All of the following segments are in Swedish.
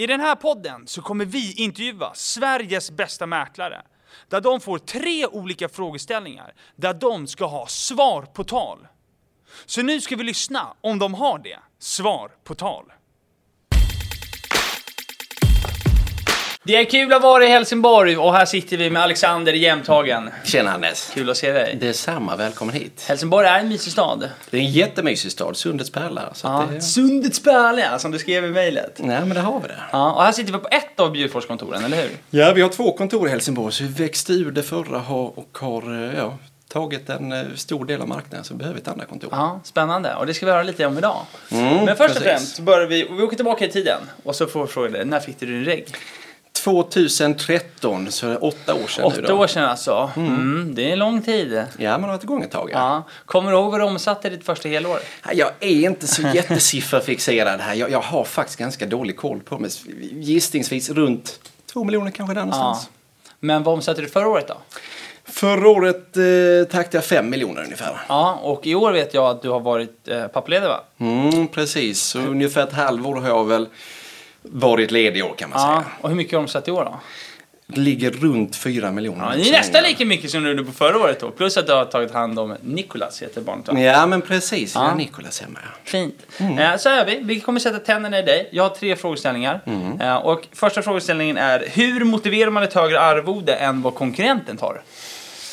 I den här podden så kommer vi intervjua Sveriges bästa mäklare. Där de får tre olika frågeställningar, där de ska ha svar på tal. Så nu ska vi lyssna om de har det. Svar på tal. Det är kul att vara i Helsingborg och här sitter vi med Alexander i Jämthagen. Tjena Hannes. Kul att se dig. Detsamma, välkommen hit. Helsingborg är en mysig stad. Det är en jättemysig stad, Sundets pärla. Så Ja. det, Sundets pärla, som du skrev i mejlet. nej, men det har vi det. Ja, och här sitter vi på ett av Bjurforskontoren, eller hur? Ja, vi har två kontor i Helsingborg, så vi växte ur det förra och har eh, ja, tagit en eh, stor del av marknaden, så vi behöver ett andra kontor. Ja, spännande. Och det ska vi höra lite om idag. Mm, Men först och precis. främst börjar vi, vi åker tillbaka i tiden. Och så får vi fråga dig, när fick du din regg? 2013, så det är åtta år sedan Åtta år sedan alltså. Mm. det är lång tid. Ja, man har varit igång ett tag. Ja. Ja. Kommer du ihåg vad du omsatte ditt första helår? Ja, Jag är inte så jättesifferfixerad här. Jag, jag har faktiskt ganska dålig koll på mig. Gissningsvis runt två miljoner kanske där Ja. någonstans. Men vad omsatte du förra året då? Förra året eh, tackade jag fem miljoner ungefär. Ja, och i år vet jag att du har varit eh, pappaledig va? Mm, precis. Så ungefär ett halvår har jag väl varit ledig i år kan man Ja. säga. Och hur mycket har du omsatt i år då? Det ligger runt fyra miljoner. Ja, det är nästan lika mycket som du gjorde på förra året då. Plus att du har tagit hand om Nikolas, heter barnet va? Ja, men precis. Ja. har Nikolas hemma. Fint. Mm. Eh, så är vi. Vi kommer sätta tänderna i dig. Jag har tre frågeställningar. Mm. Eh, och första frågeställningen är hur motiverar man ett högre arvode än vad konkurrenten tar?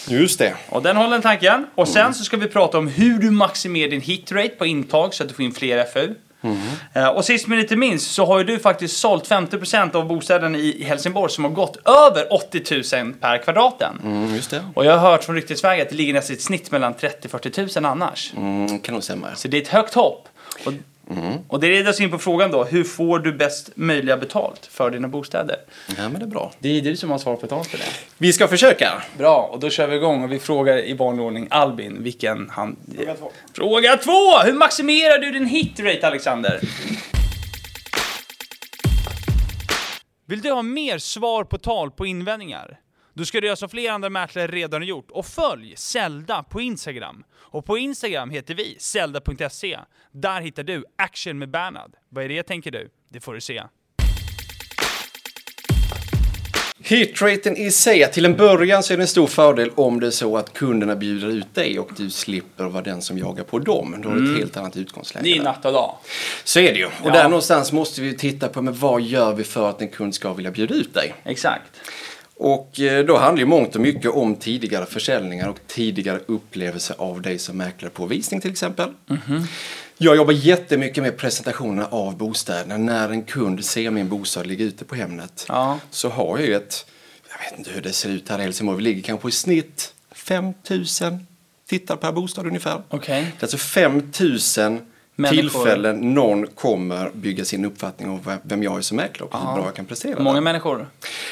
Just det. Och den håller tanken. Och Mm. sen så ska vi prata om hur du maximerar din hitrate på intag så att du får in fler FU. Mm. Och sist men inte minst så har ju du faktiskt sålt 50% av bostäderna i Helsingborg som har gått över 80 000 per kvadraten. Mm, just det. Och jag har hört från ryktesväg att det ligger nästan i ett snitt mellan 30-40 000 annars. Mm, kan nog stämma. Så det är ett högt hopp. Och, Mm. och det leder oss in på frågan då, hur får du bäst möjliga betalt för dina bostäder? Ja, men det är bra. Det är du som har svar på tal för det. Vi ska försöka. Bra, och då kör vi igång och vi frågar i vanlig ordning Albin vilken han... Fråga två. Fråga två! Hur maximerar du din hitrate, Alexander? Vill du ha mer svar på tal på invändningar? Då ska du göra som flera andra mäklare redan har gjort och följ Zelda på Instagram. Och på Instagram heter vi zelda.se. Där hittar du action med Bernhard. Vad är det tänker du? Det får du se. Hitraten i sig, till en början så är det en stor fördel om det är så att kunderna bjuder ut dig och du slipper vara den som jagar på dem. Då har du ett helt annat utgångsläge. Det är natt och dag. Så är det ju. Och Ja. där någonstans måste vi titta på men vad gör vi för att en kund ska vilja bjuda ut dig. Exakt. Och eh, då handlar ju mångt och mycket om tidigare försäljningar och tidigare upplevelse av dig som mäklare på visning till exempel. Jag jobbar jättemycket med presentationerna av bostäderna. När en kund ser min bostad ligga ute på Hemnet Ja. så har jag ju ett, jag vet inte hur det ser ut här i Helsingborg, vi ligger kanske i snitt 5000 tittare per bostad ungefär. Okej. Det är alltså 5000 Människor. tillfällen någon kommer bygga sin uppfattning om vem- jag är som mäklare och hur bra jag kan prestera. Många där. människor.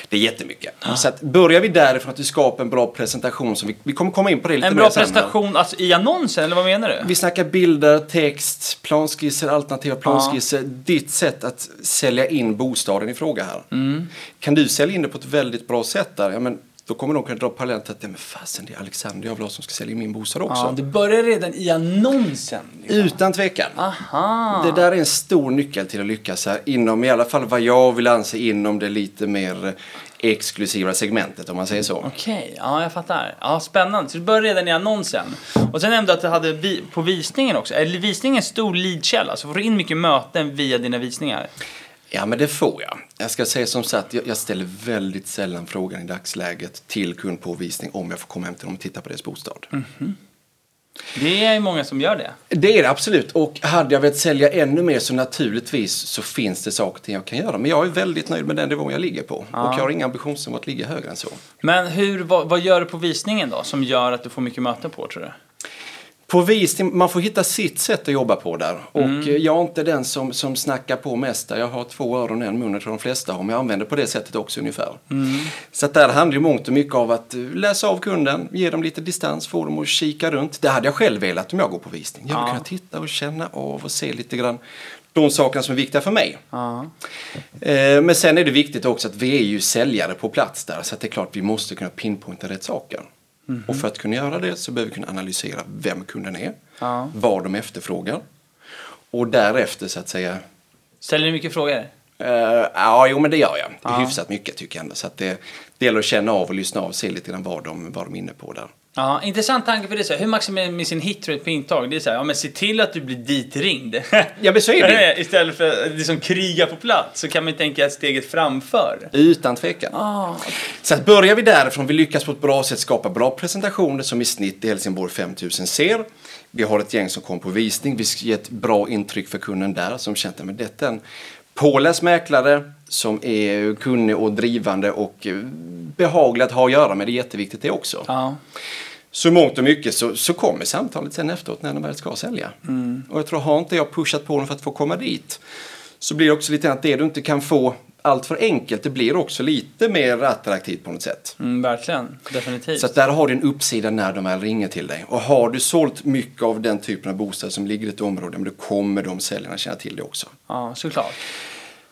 Det är jättemycket. Så att börjar vi därifrån att du skapar en bra presentation, som vi, vi kommer komma in på det lite En mer bra sen här. prestation alltså, i annonsen, eller vad menar du? Vi snackar bilder, text, planskisser, alternativa planskisser. Ditt sätt att sälja in bostaden i fråga här. Mm. Kan du sälja in det på ett väldigt bra sätt där, ja, men då kommer de kunna dra parallellen till att men fasen, det är Alexander jag vill ha som ska sälja in min bostad också. Ja, det börjar redan i annonsen. liksom. Utan tvekan. Aha. Det där är en stor nyckel till att lyckas här inom i alla fall vad jag vill anse inom det lite mer exklusiva segmentet om man säger så. Okej, ja jag fattar. Ja, spännande. Så det börjar redan i annonsen. Och sen nämnde du att du hade vi på visningen också. Är visningen en stor leadkälla? Så får du in mycket möten via dina visningar? Ja men det får jag. Jag ska säga som sagt, jag, ställer väldigt sällan frågan i dagsläget till kundpåvisning om jag får komma hem till dem och titta på deras bostad. Det är många som gör det. Det är det absolut och hade jag velat sälja ännu mer så naturligtvis så finns det saker jag kan göra. Men jag är väldigt nöjd med den nivån jag ligger på. Och jag har inga ambitioner att ligga högre än så. Men hur, vad, vad gör du på visningen då som gör att du får mycket möten på tror du? På visning, man får hitta sitt sätt att jobba på där. Och Mm. jag är inte den som, som snackar på mest. Jag har två öron och en mun, tror de flesta har. Men jag använder på det sättet också ungefär. Mm. Så att där handlar ju mångt och mycket av att eh, läsa av kunden, ge dem lite distans, få dem att kika runt. Det hade jag själv velat om jag går på visning. Jag vill Ja. kunna titta och känna av och se lite grann de sakerna som är viktiga för mig. Ja. Eh, Men sen är det viktigt också att vi är ju säljare på plats där. Så att det är klart vi måste kunna pinpointa rätt saker. Mhm. Och för att kunna göra det så behöver vi kunna analysera vem kunden är. Ja. Vad de efterfrågar. Och därefter så att säga. Ställer du mycket frågor? Eh, ja, jo men det gör jag. Hyfsat mycket tycker jag ändå. Så att det, det gäller att känna av och lyssna av och se lite grann vad de, vad de är inne på där. Ja, intressant tanke för det. Så här, hur maximerar man sin hitrate på intag? Det är så här, ja men se till att du blir ditringd. Ja men så är det Istället för att liksom kriga på plats så kan man ju tänka steget framför. Utan tvekan. Ah, Så att börjar vi därifrån, vi lyckas på ett bra sätt skapa bra presentationer som i snitt i Helsingborg 5000 ser. Vi har ett gäng som kom på visning, vi ska ge ett bra intryck för kunden där som känner att detta är en påläst mäklare som är kunnig och drivande och eh, behaglig att ha att göra med. Det är jätteviktigt det också. ja. Så mångt och mycket så, så kommer samtalet sen efteråt när de väl ska sälja. Och jag tror, har inte jag pushat på dem för att få komma dit så blir det också lite att det du inte kan få allt för enkelt, det blir också lite mer attraktivt på något sätt. Mm, verkligen. Definitivt. Så att där har du en uppsida när de väl ringer till dig. Och har du sålt mycket av den typen av bostäder som ligger i ett område, men då kommer de säljarna känna till det också. Ja, såklart.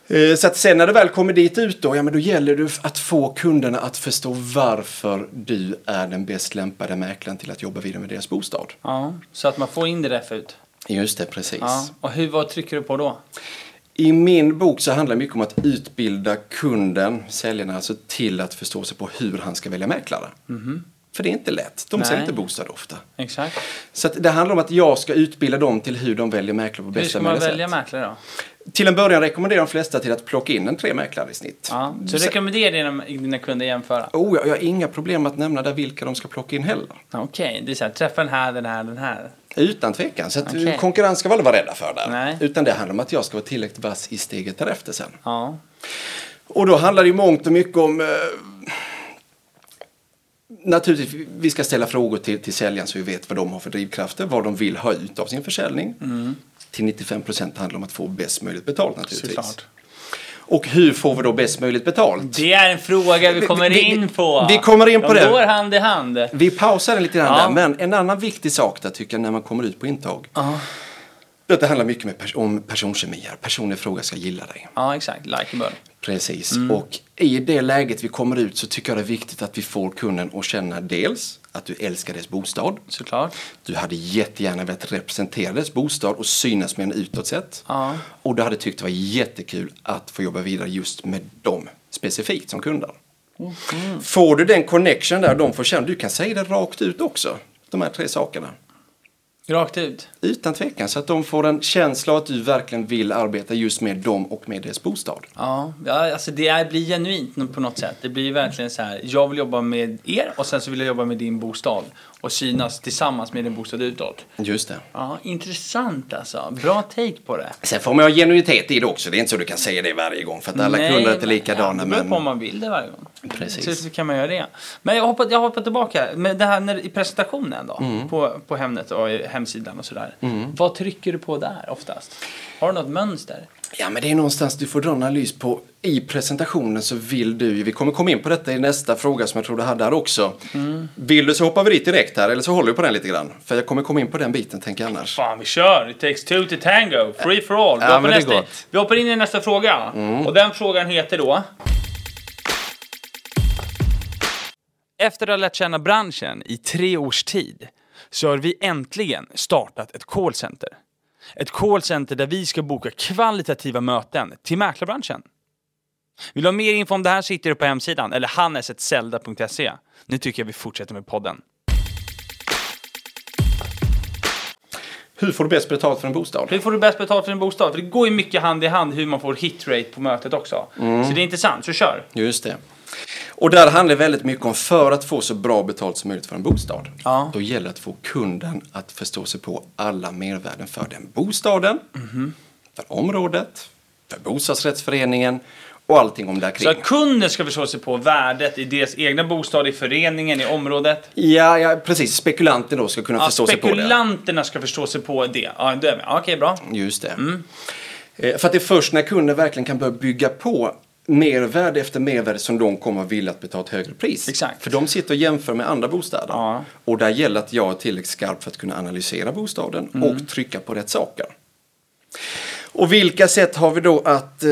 Eh, Så att sen när det väl kommer dit ut då, ja men då gäller det att få kunderna att förstå varför du är den bäst lämpade mäklaren till att jobba vidare med deras bostad. Ja, så att man får in det rätt ut. Just det, precis. Ja. Och hur, vad trycker du på då? I min bok så handlar det mycket om att utbilda kunden, säljarna alltså, till att förstå sig på hur han ska välja mäklare. För det är inte lätt. De säljer Nej. inte bostad ofta. Exakt. Så det handlar om att jag ska utbilda dem till hur de väljer mäklare på Hur bästa ska man möjliga välja sätt. mäklare då? Till en början rekommenderar de flesta till att plocka in en tre mäklare i snitt. Ja. Så Sen- rekommenderar dina, dina kunder jämföra? Oh, jag, jag har inga problem att nämna där vilka de ska plocka in heller. Okej, det är så här, träffa den här, den här, den här. Utan tvekan. Så Okej. konkurrens ska vi aldrig vara rädda för där. Nej. Utan det handlar om att jag ska vara tillräckligt vass i steget därefter sen. Ja. Och då handlar det ju mångt och mycket om eh, Naturligtvis, vi ska ställa frågor till, till säljaren så vi vet vad de har för drivkrafter, vad de vill ha ut av sin försäljning. Till 95 procent handlar det om att få bäst möjligt betalt naturligtvis. Såklart. Och hur får vi då bäst möjligt betalt? Det är en fråga vi kommer vi- in på. vi kommer in på De det. går hand i hand. Vi pausar den lite grann Ja. där, men en annan viktig sak där tycker jag när man kommer ut på intag. Ja. Det, det handlar mycket pers- om personkemi. Personen i fråga ska gilla dig. Ja, exakt. Likeable. Precis. Mm. Och i det läget vi kommer ut så tycker jag det är viktigt att vi får kunden att känna dels att du älskar deras bostad. Såklart. Du hade jättegärna velat representera deras bostad och synas med en utåt sett. Ja. Och du hade tyckt det var jättekul att få jobba vidare just med dem specifikt som kunder. Mm. Får du den connection där de får känna, du kan säga det rakt ut också. De här tre sakerna. Rakt ut. Utan tvekan, så att de får en känsla av att du verkligen vill arbeta just med dem och med deras bostad. Ja, ja alltså det är, blir genuint på något sätt. Det blir verkligen så här, jag vill jobba med er och sen så vill jag jobba med din bostad och synas tillsammans med din bostad utåt. Just det. Ja, intressant alltså. Bra take på det. Sen får man ha genuinitet i det också. Det är inte så du kan säga det varje gång för att alla Nej, kunder är inte men- likadana. Ja, det beror på om man vill det varje gång. Precis. Så, kan man göra det. Men jag hoppar, jag hoppar tillbaka. Men det här när, i presentationen då, Mm. på, på Hemnet och hemsidan och sådär. Vad trycker du på där oftast? Har du något mönster? Ja, men det är någonstans du får dra en analys på. I presentationen så vill du, vi kommer komma in på detta i nästa fråga som jag tror du hade här också. Mm. Vill du så hoppar vi dit direkt här eller så håller vi på den lite grann. För jag kommer komma in på den biten tänker jag annars. Fan, vi kör! It takes two to tango. Free for all. Vi, Ja, hoppar, men det är nästa. Mm. vi hoppar in i nästa fråga. Och den frågan heter då... Efter att ha lärt känna branschen i tre års tid så har vi äntligen startat ett callcenter. Ett callcenter där vi ska boka kvalitativa möten till mäklarbranschen. Vill du ha mer info om det här så hittar du på hemsidan eller hannesetzelda.se. Nu tycker jag vi fortsätter med podden. Hur får du bäst betalt för en bostad? Hur får du bäst betalt för din bostad? För det går ju mycket hand i hand hur man får hitrate på mötet också. Mm. Så det är intressant, så kör! Just det. Och där handlar det väldigt mycket om för att få så bra betalt som möjligt för en bostad. Ja. Då gäller det att få kunden att förstå sig på alla mervärden för den bostaden, Mhm. för området, för bostadsrättsföreningen och allting om där Så kring. att kunden ska förstå sig på värdet i deras egna bostad, i föreningen, i området. Ja, ja, precis. Spekulanten då ska kunna Ja, förstå sig på det. spekulanterna ska förstå sig på det. Ja, det är med. Okej, bra. Just det. Mm. Eh, För att det är först när kunden verkligen kan börja bygga på mervärde efter mervärde som de kommer att vilja att betala ett högre pris. Exakt. För de sitter och jämför med andra bostäder. Ja. Och där gäller att jag är tillräckligt skarp för att kunna analysera bostaden Mm. och trycka på rätt saker. Och vilka sätt har vi då att eh,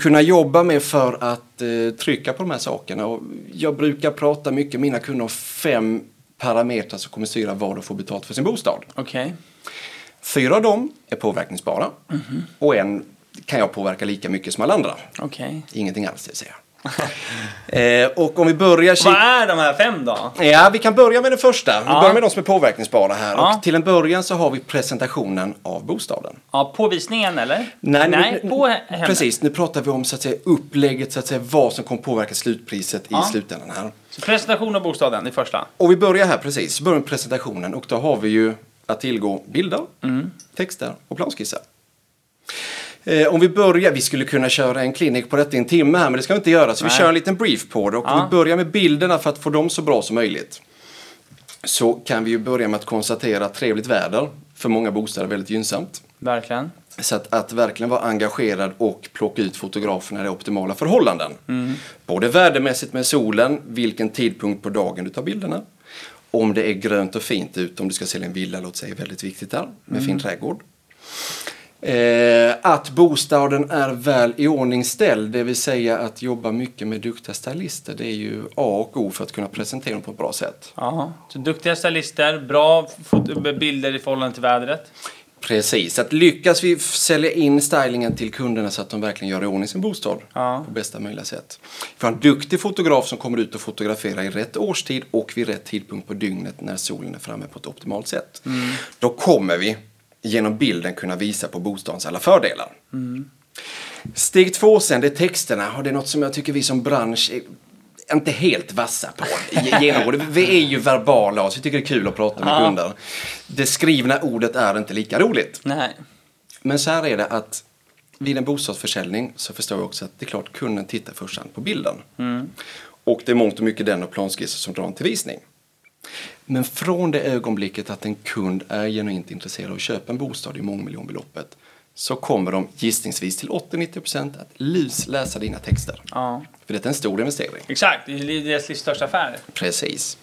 kunna jobba med för att eh, trycka på de här sakerna? Och jag brukar prata mycket med mina kunder om fem parametrar som kommer styra vad de får betalt för sin bostad. Okej. Fyra av dem är påverkningsbara och en kan jag påverka lika mycket som alla andra. Okej. Ingenting alls, det vill säga. eh, och om vi börjar Vad är de här fem då? Ja, vi kan börja med den första. Vi Ja. börjar med de som är påverkningsbara här. Ja. Och till en början så har vi presentationen av bostaden. Ja, på visningen eller? Nej, Nej nu, på hemmet. Precis, nu pratar vi om så att säga, upplägget, så att säga, vad som kommer påverka slutpriset Ja. i slutändan här. Så presentation av bostaden i första. Och vi börjar här precis, vi börjar med presentationen och då har vi ju att tillgå bilder, Mm. texter och planskisser. Eh, om vi börjar, vi skulle kunna köra en klinik på detta i en timme här men det ska vi inte göra så vi Nej. kör en liten brief på det och Ja. vi börjar med bilderna för att få dem så bra som möjligt. Så kan vi ju börja med att konstatera att trevligt väder för många bostäder är väldigt gynnsamt. Verkligen. Så att, att verkligen vara engagerad och plocka ut fotograferna i optimala förhållanden. Både värdemässigt med solen, vilken tidpunkt på dagen du tar bilderna. Om det är grönt och fint ut, om du ska sälja en villa, låt säga, väldigt viktigt där, med fin trädgård. Eh, att bostaden är väl iordningställd, det vill säga att jobba mycket med duktiga stylister, det är ju A och O för att kunna presentera dem på ett bra sätt. Ja. Så duktiga stylister, bra bilder i förhållande till vädret. Precis, att lyckas vi sälja in stylingen till kunderna så att de verkligen gör i ordning sin bostad Ja. på bästa möjliga sätt. För en duktig fotograf som kommer ut och fotograferar i rätt årstid och vid rätt tidpunkt på dygnet när solen är framme på ett optimalt sätt. Då kommer vi genom bilden kunna visa på bostadens alla fördelar. Steg två sen, det är texterna och det är något som jag tycker vi som bransch inte helt vassa på. Ge- Genomgående. Vi är ju verbala så vi tycker det är kul att prata med Ja. kunder. Det skrivna ordet är inte lika roligt. Nej. Men så här är det att vid en bostadsförsäljning så förstår jag också att det är klart kunden tittar först på bilden. Och det är mångt och mycket den och planskisser som drar en till visning. Men från det ögonblicket att en kund är genuint intresserad av att köpa en bostad i mångmiljonbeloppet så kommer de gissningsvis till 80-90% att lusläsa dina texter. Ja. För det är en stor investering. Exakt, det är deras livs största affär. Precis.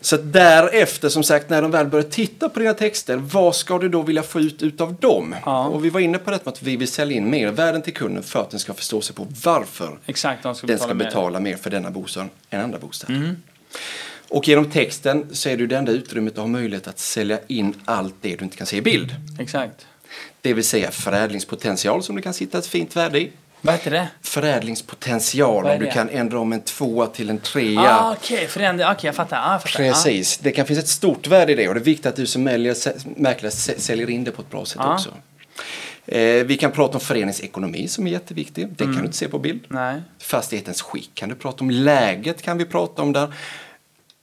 Så därefter, som sagt, när de väl börjar titta på dina texter, vad ska du då vilja få ut utav dem? Ja. Och vi var inne på detta med att vi vill sälja in mer värden till kunden för att den ska förstå sig på varför Exakt, de ska den betala ska mer. betala mer för denna bostad än andra bostäder. Mm. Och genom texten så är det ju det enda utrymmet att ha möjlighet att sälja in allt det du inte kan se i bild. Exakt. Det vill säga förädlingspotential som det kan sitta ett fint värde i. Vad heter det? Förädlingspotential, om du kan ändra om en tvåa till en trea. Ah, Okej, förändra. Okej, jag fattar. Ah, jag fattar. Precis, det kan finnas ett stort värde i det och det är viktigt att du som mäklare, mäklare sä- säljer in det på ett bra sätt Ja. också. Eh, vi kan prata om föreningsekonomi som är jätteviktig. Det Mm. kan du inte se på bild. Ah. Nej. Fastighetens skick kan du prata om. Läget kan vi prata om där.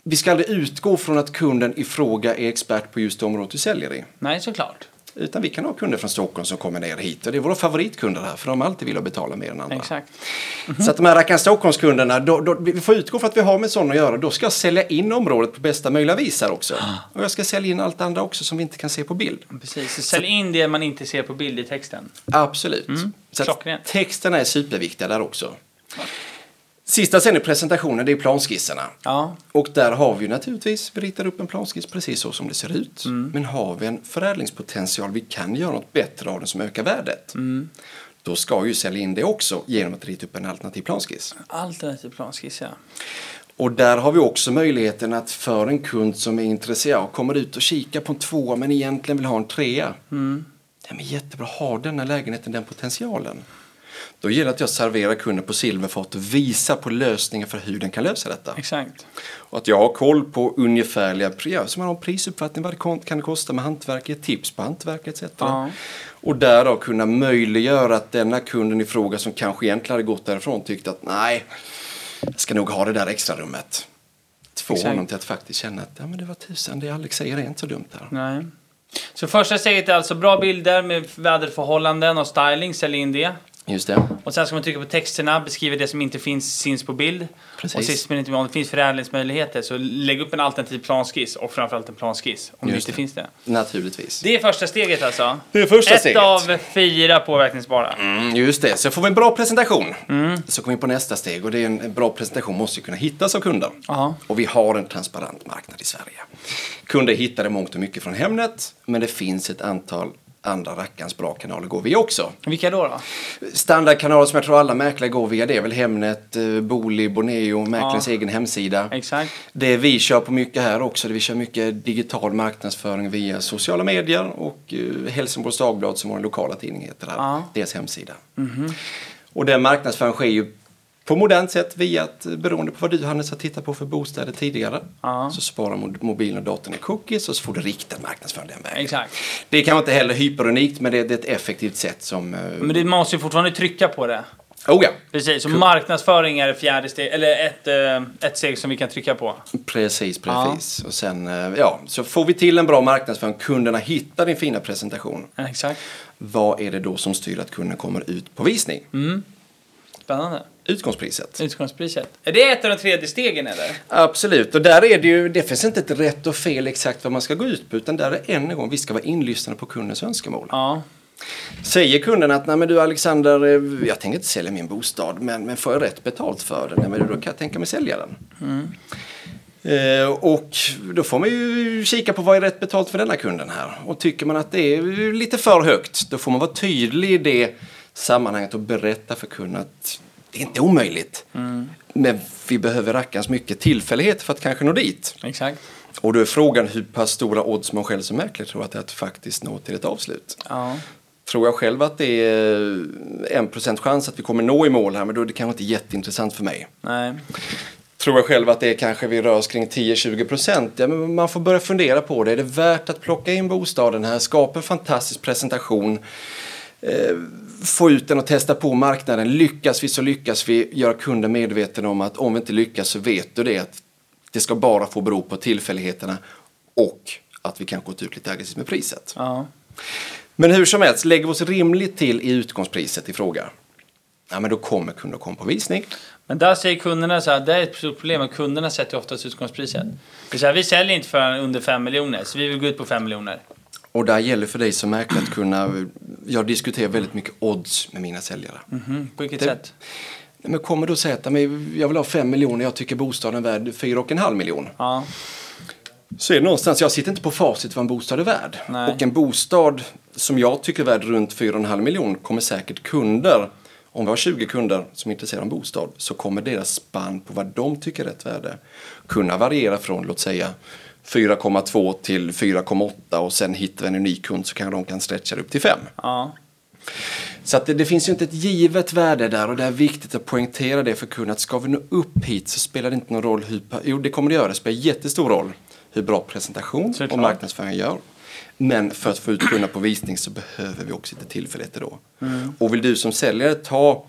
Vi ska aldrig utgå från att kunden i fråga är expert på just det området du säljer i. Nej, såklart. Utan vi kan ha kunder från Stockholm som kommer ner hit och det är våra favoritkunder här för de alltid vill betala mer än andra. Exakt. Så att de här rackaren Stockholmskunderna, då, då, vi får utgå från att vi har med sådana att göra. Då ska jag sälja in området på bästa möjliga vis här också. Och jag ska sälja in allt andra också som vi inte kan se på bild. Precis. Så sälj in det man inte ser på bild i texten. Absolut. Så att klockrent. texterna är superviktiga där också. Sista sen i presentationen, det är planskisserna. Ja. Och där har vi naturligtvis, vi ritar upp en planskiss precis så som det ser ut. Men har vi en förädlingspotential, vi kan göra något bättre av den som ökar värdet. Då ska ju sälja in det också genom att rita upp en alternativ planskiss. Alternativ planskiss, ja. Och där har vi också möjligheten att för en kund som är intresserad och kommer ut och kikar på en tvåa men egentligen vill ha en trea. Mm. Det är jättebra, har denna lägenheten den potentialen? Då gäller det att jag serverar kunden på silverfat och visar på lösningar för hur den kan lösa detta. Exakt. Och att jag har koll på ungefärliga, ja, så man har en prisuppfattning, vad det kan kosta med hantverk, ett tips på hantverk etc. Ja. Och därav kunna möjliggöra att denna kunden i fråga som kanske egentligen hade gått därifrån tyckte att nej, jag ska nog ha det där extra rummet. Få Exakt. honom till att faktiskt känna att ja, men det var tusan, det Alex säger är inte så dumt här. Nej. Så första steget är alltså bra bilder med väderförhållanden och styling, sälj in det. Just det. Och sen ska man trycka på texterna, beskriva det som inte finns, syns på bild. Precis. Och sist men inte minst, om det finns förädlingsmöjligheter så lägg upp en alternativ planskiss och framförallt en planskiss om det Just inte det. finns det. Naturligtvis. Det är första steget alltså. Det är första Ett steget. av fyra påverkningsbara. Mm, just det, så får vi en bra presentation. Så kommer vi på nästa steg och det är en, bra presentation måste ju kunna hittas av kunden. Ja. Och vi har en transparent marknad i Sverige. Kunder hittar det mångt och mycket från Hemnet, men det finns ett antal andra rackarns bra kanaler går via också. Vilka då? då? Standardkanaler som jag tror alla mäklare går via det är väl Hemnet, eh, Booli, Boneo, mäklarens Ja. egen hemsida. Exakt. Det vi kör på mycket här också, det vi kör mycket digital marknadsföring via sociala medier och eh, Helsingborgs Dagblad som vår lokala tidning heter här, Ja. deras hemsida. Och den marknadsföringen sker ju på modernt sätt via att beroende på vad du Hannes har tittat på för bostäder tidigare Ja. så sparar mo- mobilen och datorn i cookies och så får du riktad marknadsföring den vägen. Exakt. Det kanske inte heller hyperunikt men det, det är ett effektivt sätt som... eh, Men det måste ju fortfarande trycka på det. Oh ja, Precis, och marknadsföring är det fjärde steg, eller ett, eh, ett steg som vi kan trycka på. Precis, precis. Och sen, eh, ja, så får vi till en bra marknadsföring, kunderna hittar din fina presentation. Exakt. Vad är det då som styr att kunden kommer ut på visning? Spännande. Utgångspriset. Utgångspriset. Är det ett av de tredje stegen eller? Absolut, och där är det ju, det finns inte ett rätt och fel exakt vad man ska gå ut på, utan där är än en gång, vi ska vara inlyssnade på kundens önskemål. Ja. Säger kunden att, nej men du Alexander, eh, jag tänker inte sälja min bostad, men, men får jag rätt betalt för den, nej men då kan jag tänka mig sälja den. Eh, och då får man ju kika på vad är rätt betalt för denna kunden här. Och tycker man att det är lite för högt, då får man vara tydlig i det sammanhanget och berätta för kunden att det är inte omöjligt. Men vi behöver rackarns mycket tillfällighet för att kanske nå dit. Exakt. Och då är frågan hur pass stora odds man själv som mäklare tror att det är att faktiskt nå till ett avslut. Ja. Tror jag själv att det är en procent chans att vi kommer nå i mål här, men då är det kanske inte jätteintressant för mig. Nej. Tror jag själv att det är kanske vi rör oss kring 10-20 procent. Ja, men man får börja fundera på det. Är det värt att plocka in bostaden här, skapa en fantastisk presentation, eh, få ut den och testa på marknaden. Lyckas vi så lyckas vi göra kunden medveten om att om vi inte lyckas så vet du det att det ska bara få bero på tillfälligheterna och att vi kanske gått ut lite aggressivt med priset. Ja. Men hur som helst, lägger vi oss rimligt till i utgångspriset i fråga. Ja, men då kommer kunden komma på visning. Men där säger kunderna så här, det är ett stort problem att kunderna sätter oftast utgångspriset. Det är så här, vi säljer inte för under 5 miljoner, så vi vill gå ut på 5 miljoner. Och där gäller för dig som mäklare att kunna... Jag diskuterar väldigt mycket odds med mina säljare. Mhm. På vilket Det- sätt? Men kommer då säga att men jag vill ha 5 miljoner, jag tycker bostaden är värd 4,5 miljoner. Ja. Så är det någonstans, jag sitter inte på facit vad en bostad är värd. Nej. Och en bostad som jag tycker är värd runt 4,5 miljoner kommer säkert kunder, om vi har 20 kunder som är intresserade av en bostad, så kommer deras spann på vad de tycker är rätt värde kunna variera från, låt säga, 4,2 till 4,8 och sen hittar vi en unik kund så kanske de kan stretcha det upp till 5. Ja. Så att det, det finns ju inte ett givet värde där och det är viktigt att poängtera det för kunden att ska vi nå upp hit så spelar det inte någon roll hur, jo det kommer det göra, det spelar jättestor roll hur bra presentation Såklart. och marknadsföring gör. Men för att få ut kunder på visning så behöver vi också lite tillfälligheter då. Och vill du som säljare ta,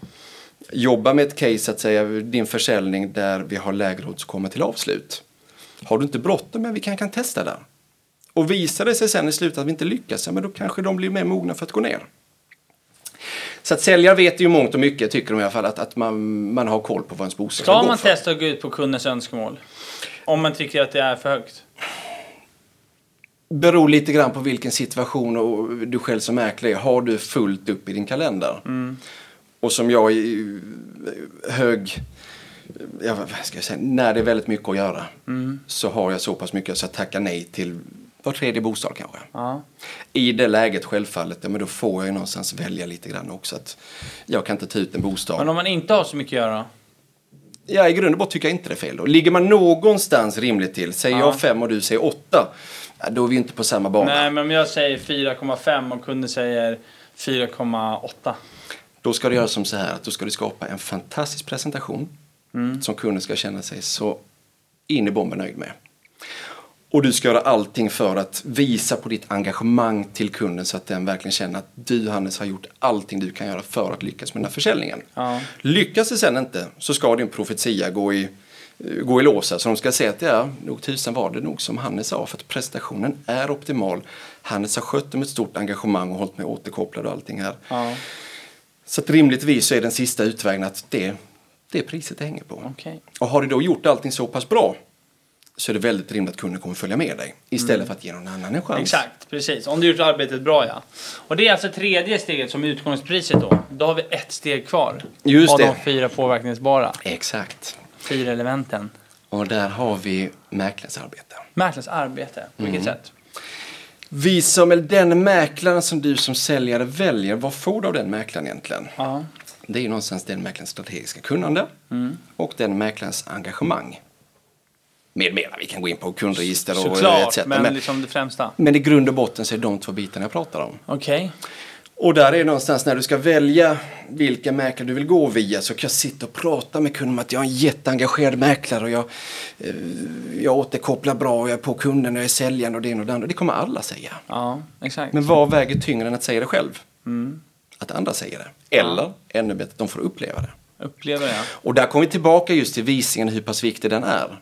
jobba med ett case, att säga, din försäljning där vi har lägre odds att komma till avslut. Har du inte bråttom, men vi kan, kan testa där. Och visar det sig sen i slutet att vi inte lyckas, ja, men då kanske de blir mer mogna för att gå ner. Så att säljare vet ju mångt och mycket, tycker de i alla fall, att, att man, man har koll på vad ens bostad Ska går man för. testa att gå ut på kundens önskemål? Om man tycker att det är för högt? beror lite grann på vilken situation och du själv som mäklare är. Har du fullt upp i din kalender? Och som jag i hög... Ja, vad ska jag säga? När det är väldigt mycket att göra så har jag så pass mycket så jag tackar nej till var tredje bostad kanske. Ja. I det läget självfallet, ja, men då får jag ju någonstans välja lite grann också. Att jag kan inte ta ut en bostad. Men om man inte har så mycket att göra? Ja, i grund och botten tycker jag inte det är fel. Då. Ligger man någonstans rimligt till, säger Ja. jag fem och du säger åtta, då är vi inte på samma bana. Nej, men om jag säger 4,5 och kunden säger 4,8. Då ska du göra som så här att då ska du skapa en fantastisk presentation Mm. som kunden ska känna sig så in i bomben nöjd med. Och du ska göra allting för att visa på ditt engagemang till kunden så att den verkligen känner att du Hannes har gjort allting du kan göra för att lyckas med den här försäljningen. Ja. Lyckas det sen inte så ska din profetia gå i, gå i lås här. Så de ska säga att ja, nog tusan var det nog som Hannes sa för att presentationen är optimal. Hannes har skött det med ett stort engagemang och hållit mig återkopplad och allting här. Ja, Så att rimligtvis så är den sista utvägen att det, det är priset det hänger på. okej. Och har du då gjort allting så pass bra så är det väldigt rimligt att kunden kommer följa med dig istället för att ge någon annan en chans. Mm. Exakt, precis. Om du gjort arbetet bra ja. Och det är alltså tredje steget som utgångspriset då. Då har vi ett steg kvar. Just av det. de fyra påverkningsbara. Exakt. Fyra elementen. Och där har vi mäklarens arbete. Mäklarens arbete. På vilket Mm. sätt? Vi som, eller den mäklaren som du som säljare väljer, vad får du av den mäklaren egentligen? Ja. Det är ju någonstans den mäklarens strategiska kunnande Mm. och den mäklarens engagemang. Med mera, vi kan gå in på kundregister och Såklart, etc. men Men, liksom det främsta. men i grund och botten så är det de två bitarna jag pratar om. Okej. Och där är någonstans när du ska välja vilka mäklare du vill gå via så kan jag sitta och prata med kunden om att jag är en jätteengagerad mäklare och jag, eh, jag återkopplar bra och jag är på kunden och jag är säljaren och det ena och det andra. Det kommer alla säga. Ja, exakt. Men vad väger tyngre än att säga det själv? Mm. Att andra säger det. Eller, ännu bättre, att de får uppleva det. Upplever jag. Och där kommer vi tillbaka just till visningen, hur pass viktig den är.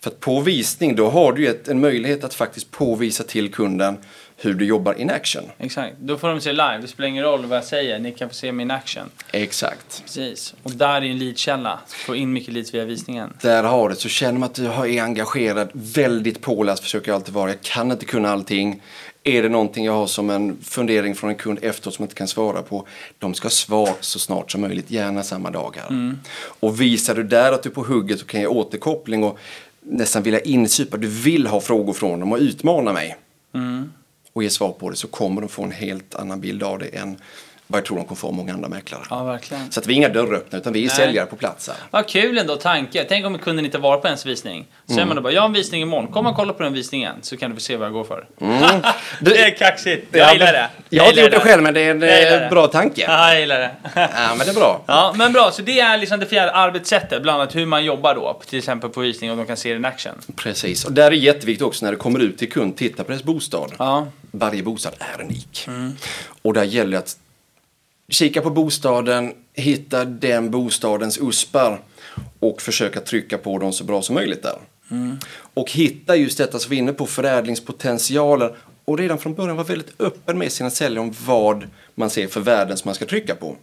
För att på visning, då har du ett, en möjlighet att faktiskt påvisa till kunden hur du jobbar in action. Exakt. Då får de se live. Det spelar ingen roll vad jag säger. Ni kan få se min action. Exakt. Precis. Och där är en leadkälla. Få in mycket leads via visningen. Där har du det. Så känner man att du är engagerad, väldigt påläst försöker jag alltid vara. Jag kan inte kunna allting. Är det någonting jag har som en fundering från en kund efteråt som jag inte kan svara på, de ska ha svar så snart som möjligt, gärna samma dagar. Och visar du där att du är på hugget så kan jag återkoppling och nästan vilja insupa, du vill ha frågor från dem och utmana mig Mm och ge svar på det så kommer de få en helt annan bild av det än vad jag tror de kommer få många andra mäklare. Ja, verkligen. Så att vi är inga dörröppnare utan vi är Nej. säljare på plats här. Vad kul ändå tanke. Tänk om kunden inte var på ens visning. Så Mm. man då bara, jag har en visning imorgon. Kom och kolla på den visningen så kan du få se vad jag går för. Du- Det är kaxigt. Ja, Jag gillar men- det. Jag har inte gillar gjort det själv men det är en Jag gillar eh, bra tanke. Ja, jag gillar det. Ja, men det är bra. Ja, men bra. Så det är liksom det fjärde arbetssättet. Bland annat hur man jobbar då. Till exempel på visning och de kan se det in action. Precis. Och där är jätteviktigt också när det kommer ut till kund, titta på deras bostad. Ja. Varje bostad är unik. Och där gäller det att kika på bostaden, hitta den bostadens uspar och försöka trycka på dem så bra som möjligt där. Och hitta just detta som vi är inne på, förädlingspotentialer och redan från början vara väldigt öppen med sina säljare om vad man ser för värden som man ska trycka på.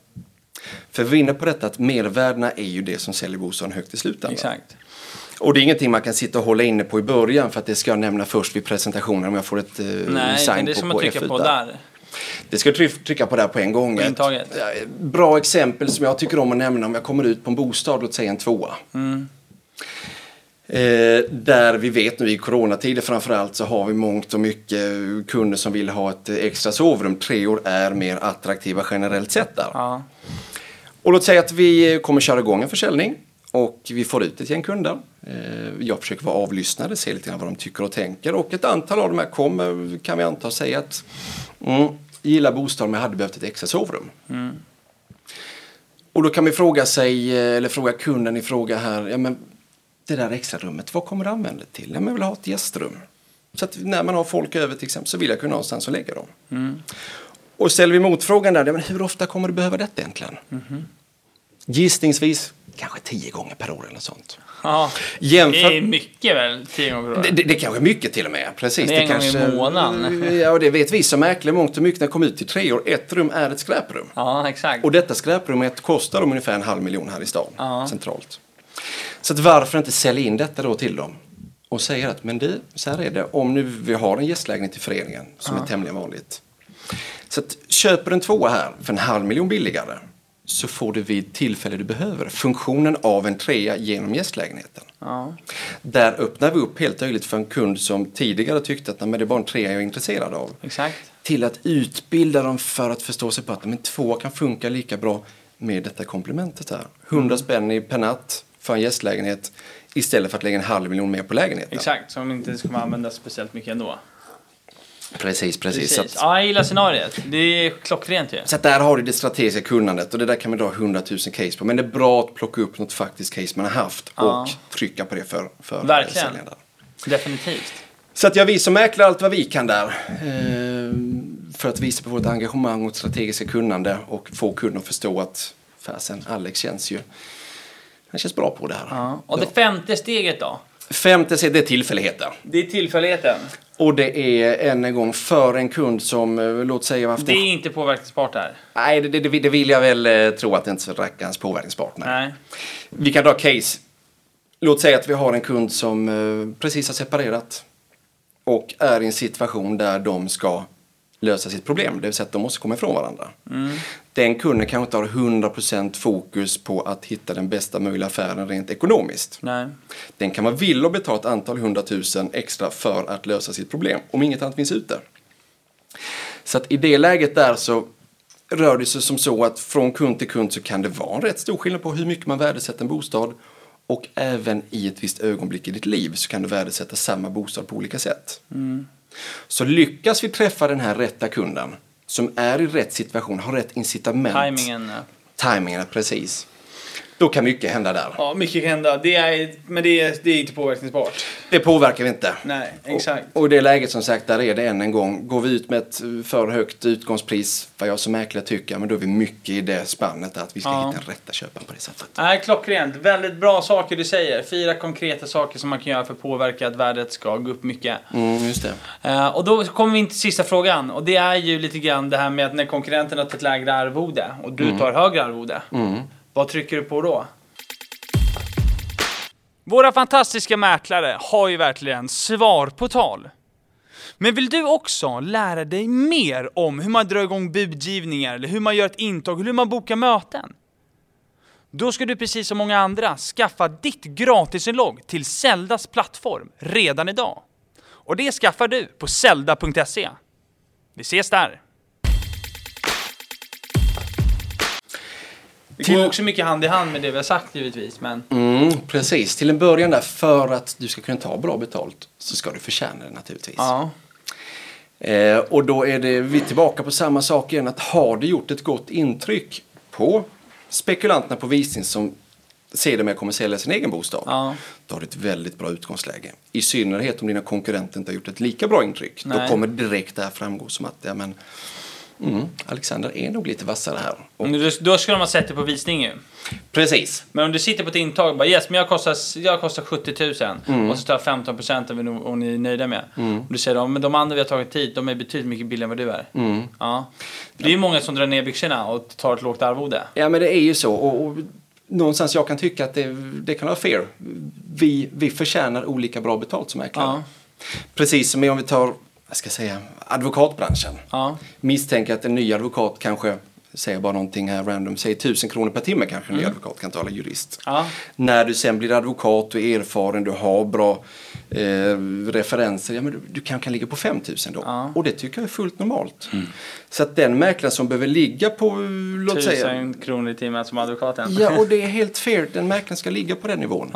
För vi är inne på detta att mervärdena är ju det som säljer bostaden högt i slutändan. Exakt. Och det är ingenting man kan sitta och hålla inne på i början för att det ska jag nämna först vid presentationen om jag får ett eh, Nej, sign men det är på, som på att trycka F1 på där. Det ska du try- trycka på där på en gång. På bra exempel som jag tycker om att nämna om jag kommer ut på en bostad, låt säga en tvåa. Mm. Eh, där vi vet nu i coronatider framförallt så har vi mångt och mycket kunder som vill ha ett extra sovrum. Treor är mer attraktiva generellt sett där. Ja. Och låt säga att vi kommer köra igång en försäljning och vi får ut ett gäng kunder. Eh, Jag försöker vara avlyssnade, se lite grann vad de tycker och tänker och ett antal av de här kommer, kan vi anta, säga att mm, gillar bostaden men hade behövt ett extra sovrum. Och då kan vi fråga sig, eh, eller fråga kunden i fråga här, ja men det där extra rummet, vad kommer du använda det till? Ja, men jag vill ha ett gästrum. Så att när man har folk över till exempel så vill jag kunna ha någonstans att lägga dem. Och ställer vi motfrågan där, ja, men hur ofta kommer du behöva detta egentligen? Gissningsvis kanske tio gånger per år eller sånt. ja. Jämför... Det är mycket väl, tio gånger per år. Det, det, det kanske är mycket till och med. Precis. Det är en gång i kanske, månaden. Ja, och det vet vi som mäklare mångt och mycket när det ut till tre år. Ett rum är ett skräprum. Ja, exakt. Och detta skräprummet kostar dem ungefär en halv miljon här i stan, Ja. centralt. Så att varför inte sälja in detta då till dem? Och säga att, men du, så här är det, om nu vi har en gästlägenhet i föreningen, som är tämligen vanligt. Så att köper en tvåa här för en halv miljon billigare, så får du vid tillfälle du behöver funktionen av en trea genom gästlägenheten. Ja. Där öppnar vi upp helt möjligt för en kund som tidigare tyckte att "Nej, men det bara en trea jag är intresserad av Exakt. till att utbilda dem för att förstå sig på att men två kan funka lika bra med detta komplementet här. 100 spänn i per natt för en gästlägenhet istället för att lägga en halv miljon mer på lägenheten. Exakt, som inte kommer användas speciellt mycket ändå. Precis, precis. Precis. att, Ja, jag gillar scenariet. Det är klockrent ju. så att där har du det strategiska kunnandet och det där kan man dra 100 000 case på. Men det är bra att plocka upp något faktiskt case man har haft Ja. och trycka på det för, för Verkligen. säljaren. Definitivt. Så att jag som mäklare allt vad vi kan där. Eh, för att visa på vårt engagemang och strategiska kunnande och få kunden att förstå att fasen, Alex känns ju, han känns bra på det här. Ja. Och det femte steget då? Femte steget, det är tillfälligheter. Det är tillfälligheten. Och det är än en gång för en kund som, eh, låt säga, haft Det är inte påverkningsbart där. Nej, det, det, det vill jag väl eh, tro att det inte är så rackarns påverkningsbart. Nej. Nej. Vi kan dra case. Låt säga att vi har en kund som eh, precis har separerat och är i en situation där de ska lösa sitt problem. Det vill säga att de måste komma ifrån varandra. Den kunden kanske inte har 100% fokus på att hitta den bästa möjliga affären rent ekonomiskt. Nej. Den kan vara villig att betala ett antal hundratusen extra för att lösa sitt problem om inget annat finns ute. Så att i det läget där så rör det sig som så att från kund till kund så kan det vara en rätt stor skillnad på hur mycket man värdesätter en bostad och även i ett visst ögonblick i ditt liv så kan du värdesätta samma bostad på olika sätt. Så lyckas vi träffa den här rätta kunden som är i rätt situation, har rätt incitament. Timingen. ja. Timingen, precis. Då kan mycket hända där. Ja, mycket kan hända. Det är, men det är, det är inte påverkningsbart. Det påverkar vi inte. Nej, exakt. Och, och det läget som sagt, där är det än en gång. Går vi ut med ett för högt utgångspris, vad jag som mäklare tycker, men då är vi mycket i det spannet att vi ska Ja. hitta den rätta köparen på det sättet. Nej, klockrent. Väldigt bra saker du säger. Fyra konkreta saker som man kan göra för att påverka att värdet ska gå upp mycket. Mm, just det. Eh, och då kommer vi in till sista frågan. Och det är ju lite grann det här med att när konkurrenten har tagit lägre arvode och du tar högre arvode. Vad trycker du på då? Våra fantastiska mäklare har ju verkligen svar på tal. Men vill du också lära dig mer om hur man drar igång budgivningar, eller hur man gör ett intag, hur man bokar möten? Då ska du precis som många andra skaffa ditt gratisinlogg till Zeldas plattform redan idag. Och det skaffar du på zelda.se. Vi ses där! Det går Till- också mycket hand i hand med det vi har sagt givetvis, men... Mm, precis. Till en början där, för att du ska kunna ta bra betalt så ska du förtjäna det naturligtvis. Ja. Eh, och då är det vi tillbaka på samma sak igen. Att har du gjort ett gott intryck på spekulanterna på visning som sedermera kommer sälja sin egen bostad. Ja. Då har du ett väldigt bra utgångsläge. I synnerhet om dina konkurrenter inte har gjort ett lika bra intryck. Då Nej. kommer direkt det här framgå som att ja, men, mm, Alexander är nog lite vassare här. Och, Men då- ska de ha sett det på visning ju. precis. Men om du sitter på ett intag och bara yes, men jag kostar, jag kostar 70 000 och så tar jag 15 procent ni- om ni är nöjda med. Och du säger då, men de andra vi har tagit hit, de är betydligt mycket billigare än vad du är. Ja. Det är ju många som drar ner byxorna och tar ett lågt arvode. Ja men det är ju så. Och, och någonstans jag kan tycka att det, det kan vara fair. Vi, vi förtjänar olika bra betalt som mäklare. Ja. Precis som om vi tar, vad ska jag säga, advokatbranschen. Ja. Misstänker att en ny advokat kanske, säger bara någonting här random, säger tusen kronor per timme kanske en ny advokat kan tala jurist. Ja. När du sen blir advokat, du är erfaren, du har bra eh, referenser, ja men du, du kanske kan ligga på 5000 då. Ja. Och det tycker jag är fullt normalt. Så att den mäklaren som behöver ligga på, låt säga, Tusen kronor i timmen som advokaten. Ja, och det är helt fair. Den mäklaren ska ligga på den nivån.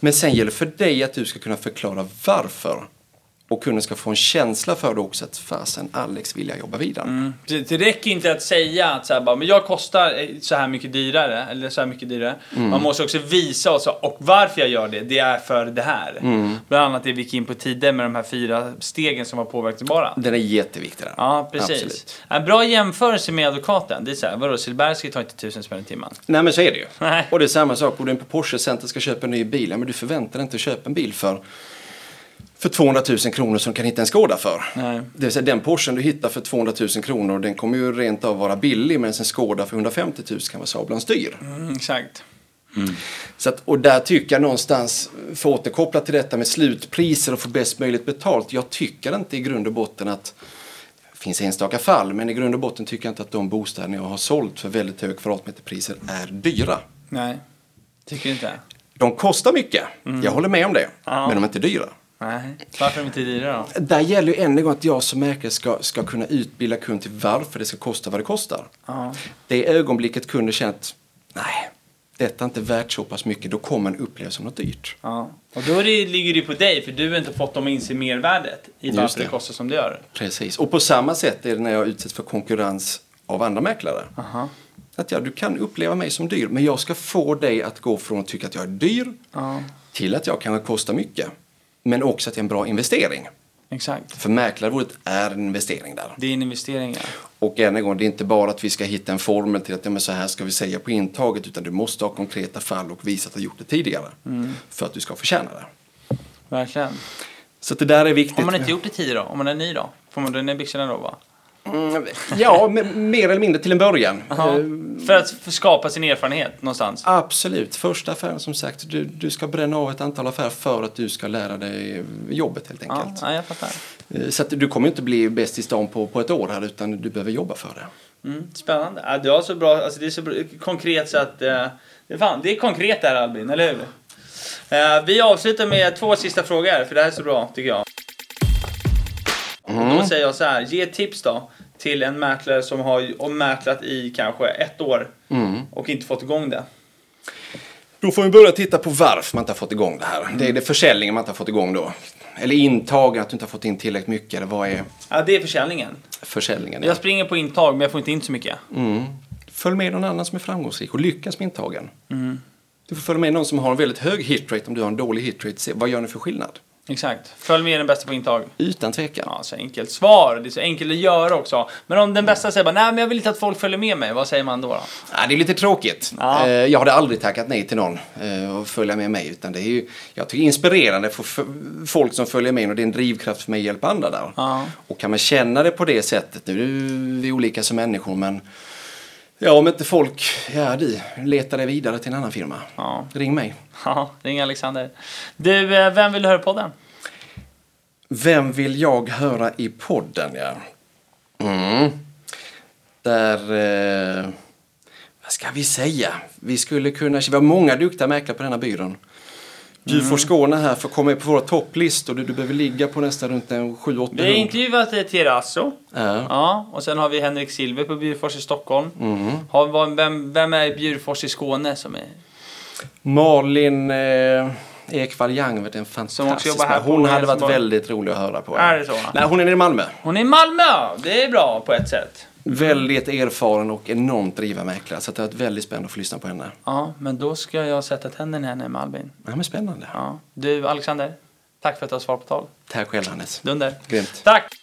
Men sen gäller det för dig att du ska kunna förklara varför. Och kunden ska få en känsla för det också att fasen Alex vill jag jobba vidare. Mm. Det, räcker inte att säga att så här, bara, men jag kostar eh, så här mycket dyrare. Eller så här mycket dyrare. Man måste också visa och, så, och varför jag gör det, det är för det här. Bland annat det vi gick in på tidigare med de här fyra stegen som var påverkningsbara. Den är jätteviktig där. Ja, precis. Absolut. En bra jämförelse med advokaten. Det är så här, vadå, Silberski tar inte tusen spänn i timmen. Nej men så är det ju. Och det är samma sak, går du in på Porsche Center ska köpa en ny bil. Ja, men du förväntar dig inte att köpa en bil för, för 200 000 kronor som kan hitta en Skoda för. Nej. Det vill säga den Porschen du hittar för 200 000 kronor den kommer ju rent av vara billig medan en Skoda för 150 000 kan vara sablans dyr. Mm, exakt. Så att, och där tycker jag någonstans, för att återkoppla till detta med slutpriser och få bäst möjligt betalt. Jag tycker inte i grund och botten att, det finns enstaka fall, men i grund och botten tycker jag inte att de bostäder jag har sålt för väldigt hög kvadratmeterpriser är dyra. Nej. Tycker du inte? De kostar mycket, jag håller med om det, Ja. men de är inte dyra. Nej. Varför är de inte dyrare då? Där gäller ju än en gång att jag som mäklare ska, ska kunna utbilda kund till varför det ska kosta vad det kostar. Ja. Det ögonblicket kunden känner att nej, detta är inte värt så pass mycket, då kommer man uppleva som något dyrt. Ja. Och då det, ligger det på dig, för du har inte fått dem att inse mervärdet i Just varför det. det. kostar som det gör. Precis. Och på samma sätt är det när jag utsätts för konkurrens av andra mäklare. Aha. Att ja, du kan uppleva mig som dyr, men jag ska få dig att gå från att tycka att jag är dyr Ja, till att jag kanske kostar mycket. Men också att det är en bra investering. exakt. För mäklarordet är en investering där. Det är en investering, ja. Och än en gång, det är inte bara att vi ska hitta en formel till att ja, men så här ska vi säga på intaget, utan du måste ha konkreta fall och visa att du har gjort det tidigare. För att du ska förtjäna det. Verkligen. Så det där är viktigt. Om man inte gjort det tidigare då? Om man är ny då? Får man dra ner byxorna då va? Mm, ja, mer eller mindre till en början. Ja. Eh, För att skapa sin erfarenhet någonstans. Absolut. Första affären som sagt, du, du ska bränna av ett antal affärer för att du ska lära dig jobbet helt enkelt. ja, jag fattar. Eh, Så att du kommer inte bli bäst i stan på, på ett år här utan du behöver jobba för det. Mm, spännande. Ja, du har så bra, alltså det är så bra, konkret så att... Eh, det, är fan, det är konkret där Albin, eller hur? Eh, vi avslutar med två sista frågor, för det här är så bra tycker jag. Säger jag så här, ge tips då till en mäklare som har mäklat i kanske ett år och inte fått igång det. Då får vi börja titta på varför man inte har fått igång det här. Det är det försäljningen man inte har fått igång då. Eller intagen, att du inte har fått in tillräckligt mycket. Eller vad är Ja, det är försäljningen. försäljningen? Ja. Jag springer på intag, men jag får inte in så mycket. Mm. Följ med någon annan som är framgångsrik och lyckas med intagen. Du får följa med någon som har en väldigt hög hitrate om du har en dålig hitrate. Vad gör ni för skillnad? Exakt. Följ med den bästa på intag. Utan tvekan. Ja, så enkelt svar. Det är så enkelt att göra också. Men om den bästa säger bara, nej men jag vill inte att folk följer med mig. Vad säger man då? då? Ja, det är lite tråkigt. Ja. Eh, Jag hade aldrig tackat nej till någon eh, att följa med mig. Utan det är ju, jag tycker det är inspirerande för folk som följer med och det är en drivkraft för mig att hjälpa andra där. Ja. Och kan man känna det på det sättet, nu är vi olika som människor men ja, om inte folk, ja du, letar dig vidare till en annan firma. Ja. Ring mig. Ja, ring Alexander. Du, eh, vem vill höra podden? Vem vill jag höra i podden? Ja. Mm. Där... Eh, vad ska vi säga? Vi skulle kunna... Vi har många duktiga mäklare på denna byrån. Du får Skåne här för att komma på våra topplistor. Du, du behöver ligga på nästan runt en 7-8 Vi har intervjuat eh, Terasso. Ja. Ja, och sen har vi Henrik Silver på Bjurfors i Stockholm. Mm. Har, vem, vem är Bjurfors i Skåne som är... Malin eh, Ekvall Young, vet en fantastisk här Hon hade varit väldigt rolig att höra på. Är det så? Nej, hon är i Malmö. Hon är i Malmö! Det är bra på ett sätt. Väldigt erfaren och enormt driven mäklare. Så det har varit väldigt spännande att få lyssna på henne. Ja, men då ska jag sätta tänderna i henne med Albin. Ja, men spännande. Ja. Du, Alexander. Tack för att du har svar på tal. Tack själv Hannes. Dunder. Grymt. Tack!